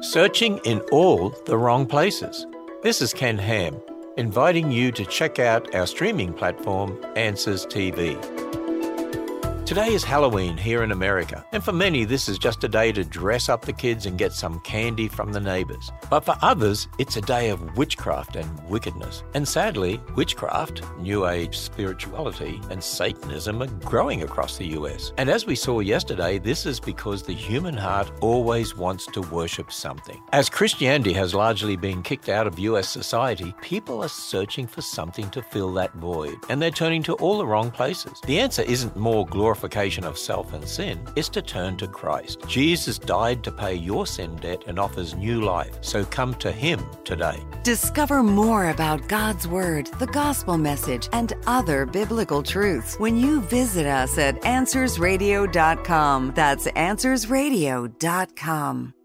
searching in all the wrong places. This is Ken Ham, inviting you to check out our streaming platform, Answers TV. Today is Halloween here in America, and for many, this is just a day to dress up the kids and get some candy from the neighbors. But for others, it's a day of witchcraft and wickedness. And sadly, witchcraft, New Age spirituality, and Satanism are growing across the US. And as we saw yesterday, this is because the human heart always wants to worship something. As Christianity has largely been kicked out of US society, people are searching for something to fill that void, and they're turning to all the wrong places. The answer isn't more of self and sin is to turn to Christ. Jesus died to pay your sin debt and offers new life. So come to Him today. Discover more about God's Word, the gospel message, and other biblical truths when you visit us at AnswersRadio.com. That's AnswersRadio.com.